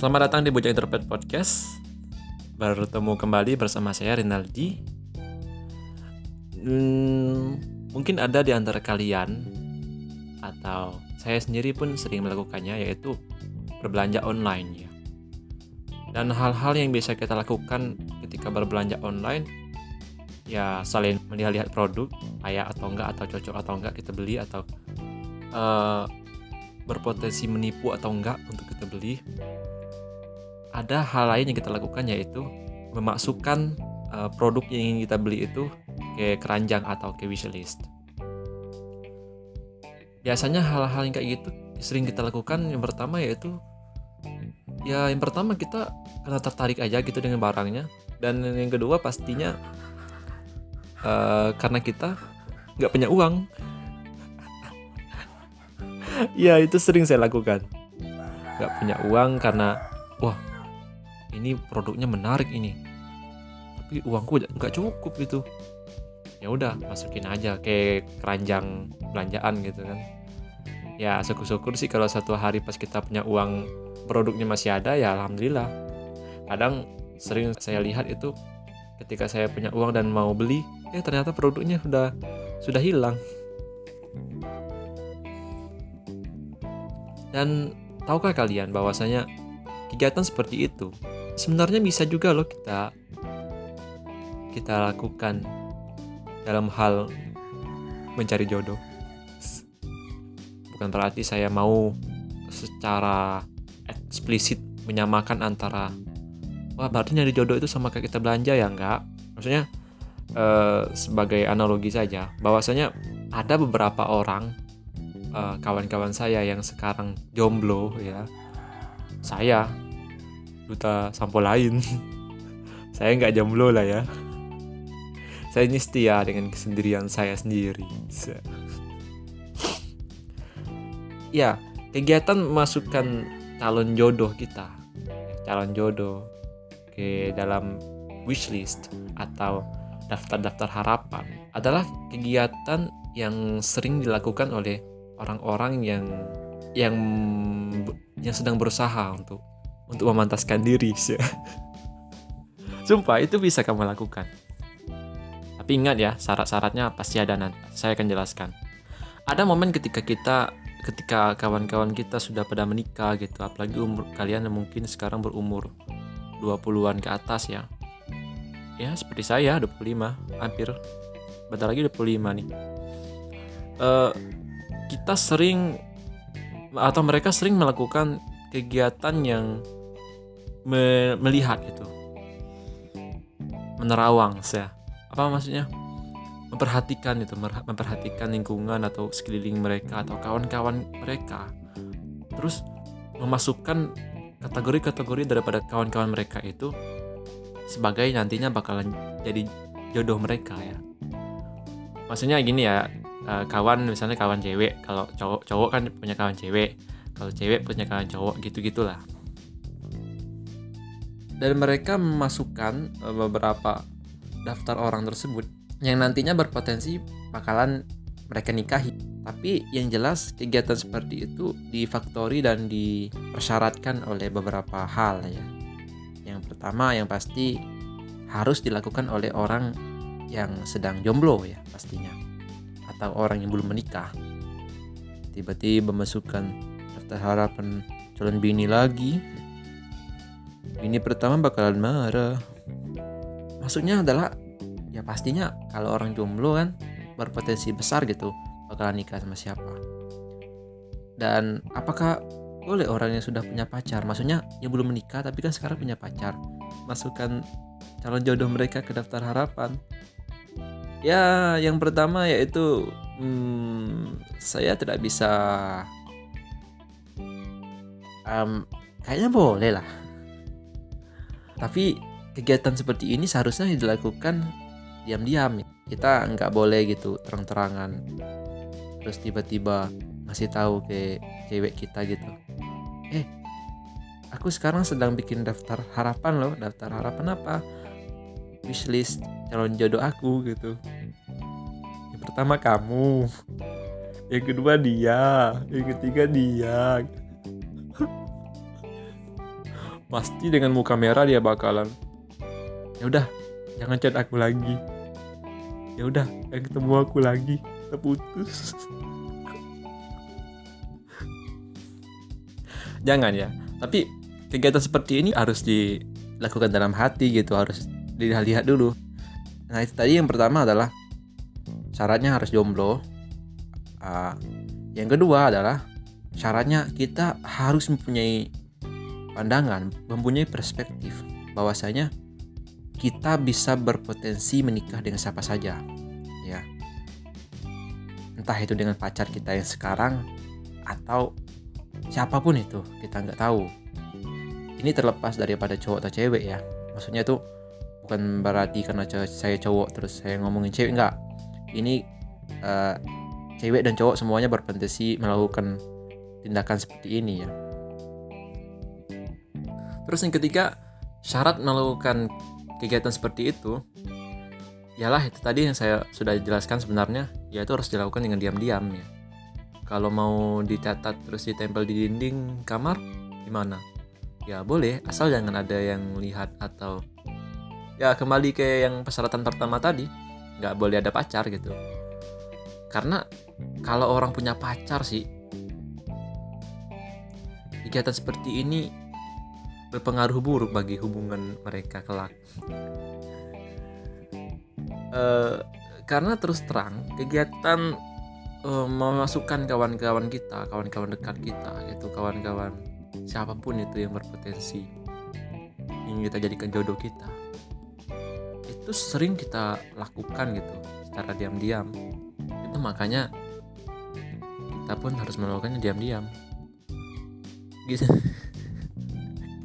Selamat datang di Bujang Interpret Podcast. Bertemu kembali bersama saya Rinaldi. Hmm, mungkin ada di antara kalian atau saya sendiri pun sering melakukannya yaitu berbelanja online ya. Dan hal-hal yang bisa kita lakukan ketika berbelanja online ya selain melihat-lihat produk layak atau enggak atau cocok atau enggak kita beli atau uh, berpotensi menipu atau enggak untuk kita beli ada hal lain yang kita lakukan yaitu memasukkan uh, produk yang ingin kita beli itu ke keranjang atau ke wishlist. Biasanya hal-hal yang kayak gitu sering kita lakukan. Yang pertama yaitu ya yang pertama kita karena tertarik aja gitu dengan barangnya. Dan yang kedua pastinya uh, karena kita nggak punya uang. Ya itu sering saya lakukan. Nggak punya uang karena wah ini produknya menarik ini. Tapi uangku nggak cukup gitu. Ya udah masukin aja ke keranjang belanjaan gitu kan. Ya syukur-syukur sih kalau satu hari pas kita punya uang produknya masih ada ya alhamdulillah. Kadang sering saya lihat itu ketika saya punya uang dan mau beli eh ternyata produknya sudah sudah hilang. Dan tahukah kalian bahwasanya kegiatan seperti itu sebenarnya bisa juga loh kita kita lakukan dalam hal mencari jodoh. Bukan berarti saya mau secara eksplisit menyamakan antara wah berarti nyari jodoh itu sama kayak kita belanja ya? Enggak. Maksudnya eh, sebagai analogi saja bahwasanya ada beberapa orang eh, kawan-kawan saya yang sekarang jomblo ya. Saya duta sampo lain. Saya nggak jomblo lah ya. Saya ini setia dengan kesendirian saya sendiri. Ya kegiatan memasukkan calon jodoh kita. Calon jodoh ke dalam wishlist atau daftar-daftar harapan adalah kegiatan yang sering dilakukan oleh orang-orang yang yang yang sedang berusaha untuk untuk memantaskan diri. Sumpah itu bisa kamu lakukan. Tapi ingat ya, syarat-syaratnya pasti ada nanti. Saya akan jelaskan. Ada momen ketika kita ketika kawan-kawan kita sudah pada menikah gitu, apalagi umur kalian yang mungkin sekarang berumur 20-an ke atas ya. Ya, seperti saya 25, hampir bentar lagi 25 nih. Uh, kita sering atau mereka sering melakukan kegiatan yang me melihat itu. Menerawang saya apa maksudnya? Memperhatikan itu memperhatikan lingkungan atau sekeliling mereka atau kawan-kawan mereka. Terus memasukkan kategori-kategori daripada kawan-kawan mereka itu sebagai nantinya bakalan jadi jodoh mereka ya. Maksudnya gini ya uh, kawan misalnya kawan cewek kalau cowok cowok kan punya kawan cewek kalau cewek punya kawan cowok gitu gitulah dan mereka memasukkan uh, beberapa daftar orang tersebut yang nantinya berpotensi bakalan mereka nikahi. Tapi yang jelas kegiatan seperti itu difaktori dan dipersyaratkan oleh beberapa hal ya. Yang pertama yang pasti harus dilakukan oleh orang yang sedang jomblo ya pastinya. Atau orang yang belum menikah. Tiba-tiba masukkan daftar harapan calon bini lagi bini pertama bakalan marah. Maksudnya adalah ya pastinya kalau orang jomblo kan berpotensi besar gitu bakalan nikah sama siapa. Dan apakah boleh orang yang sudah punya pacar? Maksudnya yang belum menikah tapi kan sekarang punya pacar. Masukkan calon jodoh mereka ke daftar harapan. Ya, yang pertama yaitu hmm, saya tidak bisa um, kayaknya boleh lah. Tapi kegiatan seperti ini seharusnya dilakukan diam-diam. Kita nggak boleh gitu terang-terangan. Terus tiba-tiba ngasih tahu ke cewek kita gitu. Eh, aku sekarang sedang bikin daftar harapan loh. Daftar harapan apa? Wishlist calon jodoh aku gitu yang pertama kamu yang kedua dia yang ketiga dia pasti dengan muka merah dia bakalan ya udah jangan chat aku lagi. Ya udah jangan ketemu aku lagi. Kita putus. Jangan ya. Tapi kegiatan seperti ini harus dilakukan dalam hati gitu harus dilihat dulu. Nah itu tadi yang pertama adalah syaratnya harus jomblo. Uh, yang kedua adalah syaratnya kita harus mempunyai pandangan mempunyai perspektif bahwasanya kita bisa berpotensi menikah dengan siapa saja ya. Entah itu dengan pacar kita yang sekarang atau siapa pun itu kita nggak tahu. Ini terlepas daripada cowok atau cewek ya. Maksudnya itu bukan berarti karena saya cowok terus saya ngomongin cewek nggak. Ini uh, cewek dan cowok semuanya berpotensi melakukan tindakan seperti ini ya terus yang ketiga syarat melakukan kegiatan seperti itu ialah itu tadi yang saya sudah jelaskan sebenarnya yaitu harus dilakukan dengan diam-diam ya. Kalau mau dicatat terus ditempel di dinding kamar gimana? Ya boleh asal jangan ada yang lihat atau ya kembali ke yang persyaratan pertama tadi nggak boleh ada pacar gitu. Karena kalau orang punya pacar sih kegiatan seperti ini berpengaruh buruk bagi hubungan mereka kelak. Uh, karena terus terang kegiatan uh, memasukkan kawan-kawan kita, kawan-kawan dekat kita, itu kawan-kawan siapa pun itu yang berpotensi ingin kita jadikan jodoh kita, itu sering kita lakukan gitu secara diam-diam. Itu makanya kita pun harus melakukannya diam-diam. Gitu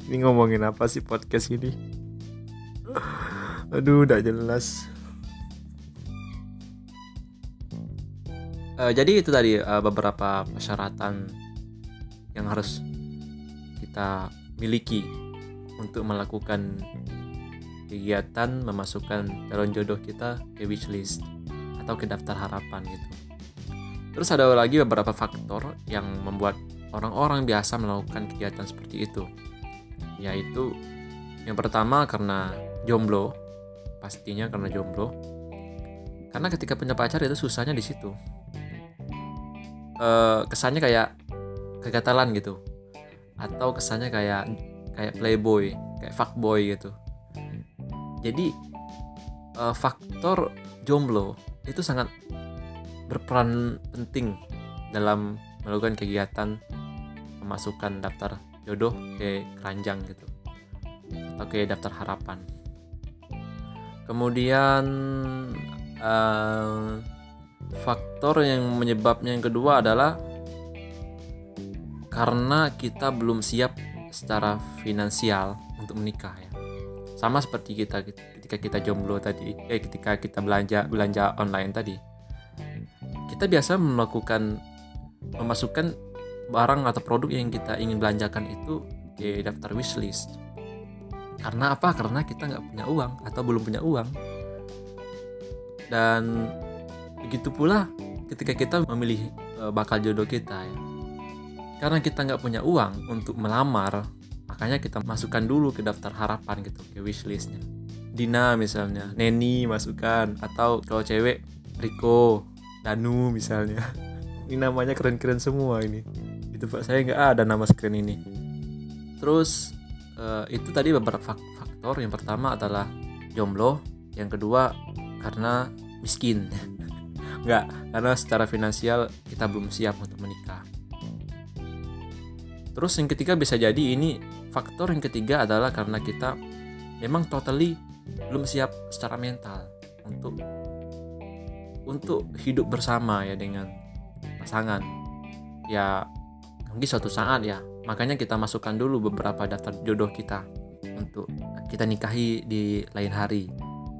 ini ngomongin apa sih podcast ini? Aduh udah jelas. Uh, jadi itu tadi uh, beberapa persyaratan yang harus kita miliki untuk melakukan kegiatan memasukkan calon jodoh kita ke wishlist atau ke daftar harapan gitu. Terus ada lagi beberapa faktor yang membuat orang-orang biasa melakukan kegiatan seperti itu yaitu yang pertama karena jomblo pastinya karena jomblo. Karena ketika punya pacar itu susahnya di situ. E, kesannya kayak kegatalan gitu. Atau kesannya kayak kayak playboy kayak fuckboy gitu. Jadi e, faktor jomblo itu sangat berperan penting dalam melakukan kegiatan memasukkan daftar jodoh ke keranjang gitu. Atau ke daftar harapan. Kemudian uh, faktor yang menyebabnya yang kedua adalah karena kita belum siap secara finansial untuk menikah ya. Sama seperti kita ketika kita jomblo tadi eh ketika kita belanja belanja online tadi. Kita biasa melakukan memasukkan barang atau produk yang kita ingin belanjakan itu di daftar wishlist. Karena apa? Karena kita nggak punya uang atau belum punya uang. Dan begitu pula ketika kita memilih e, bakal jodoh kita ya. Karena kita nggak punya uang untuk melamar makanya kita masukkan dulu ke daftar harapan gitu ke wishlistnya. Dina misalnya Neni masukkan atau kalau cewek Riko Danu misalnya. Ini namanya keren-keren semua ini itu pak. Saya nggak ada nama screen ini. Terus uh, itu tadi beberapa faktor. Yang pertama adalah jomblo. Yang kedua karena miskin. Nggak karena secara finansial kita belum siap untuk menikah. Terus yang ketiga bisa jadi ini faktor yang ketiga adalah karena kita memang totally belum siap secara mental untuk untuk hidup bersama ya dengan pasangan. Ya mungkin suatu saat ya. Makanya kita masukkan dulu beberapa daftar jodoh kita untuk kita nikahi di lain hari.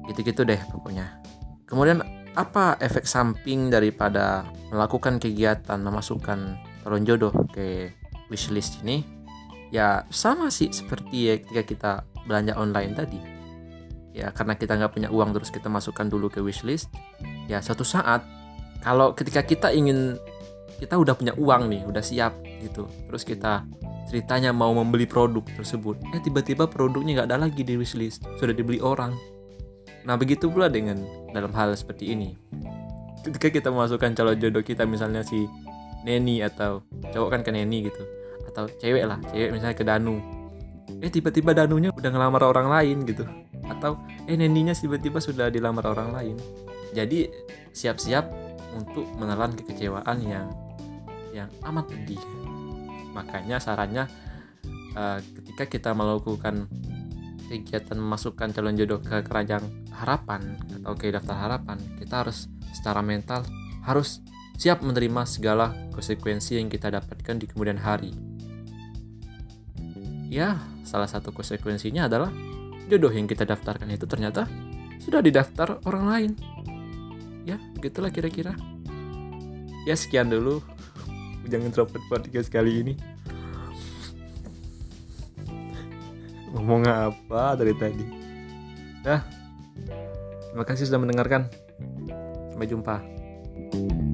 Gitu-gitu deh pokoknya. Kemudian apa efek samping daripada melakukan kegiatan memasukkan calon jodoh ke wishlist ini? Ya sama sih seperti ya ketika kita belanja online tadi. Ya karena kita nggak punya uang terus kita masukkan dulu ke wishlist ya suatu saat kalau ketika kita ingin kita udah punya uang nih udah siap gitu. Terus kita ceritanya mau membeli produk tersebut. Eh tiba-tiba produknya nggak ada lagi di wishlist. Sudah dibeli orang. Nah begitu pula dengan dalam hal seperti ini. Ketika kita memasukkan calon jodoh kita misalnya si neni atau cowok kan ke neni gitu. Atau cewek lah cewek misalnya ke danu. Eh tiba-tiba danunya udah ngelamar orang lain gitu. Atau eh neninya tiba-tiba sudah dilamar orang lain. Jadi siap-siap untuk menelan kekecewaan yang yang amat pedih makanya sarannya uh, ketika kita melakukan kegiatan memasukkan calon jodoh ke keranjang harapan atau ke daftar harapan kita harus secara mental harus siap menerima segala konsekuensi yang kita dapatkan di kemudian hari. Ya salah satu konsekuensinya adalah jodoh yang kita daftarkan itu ternyata sudah didaftar orang lain. Ya begitulah kira-kira. Ya sekian dulu jangan introvert podcast kali ini. Ngomong apa dari tadi? Dah. Terima kasih sudah mendengarkan. Sampai jumpa. thank you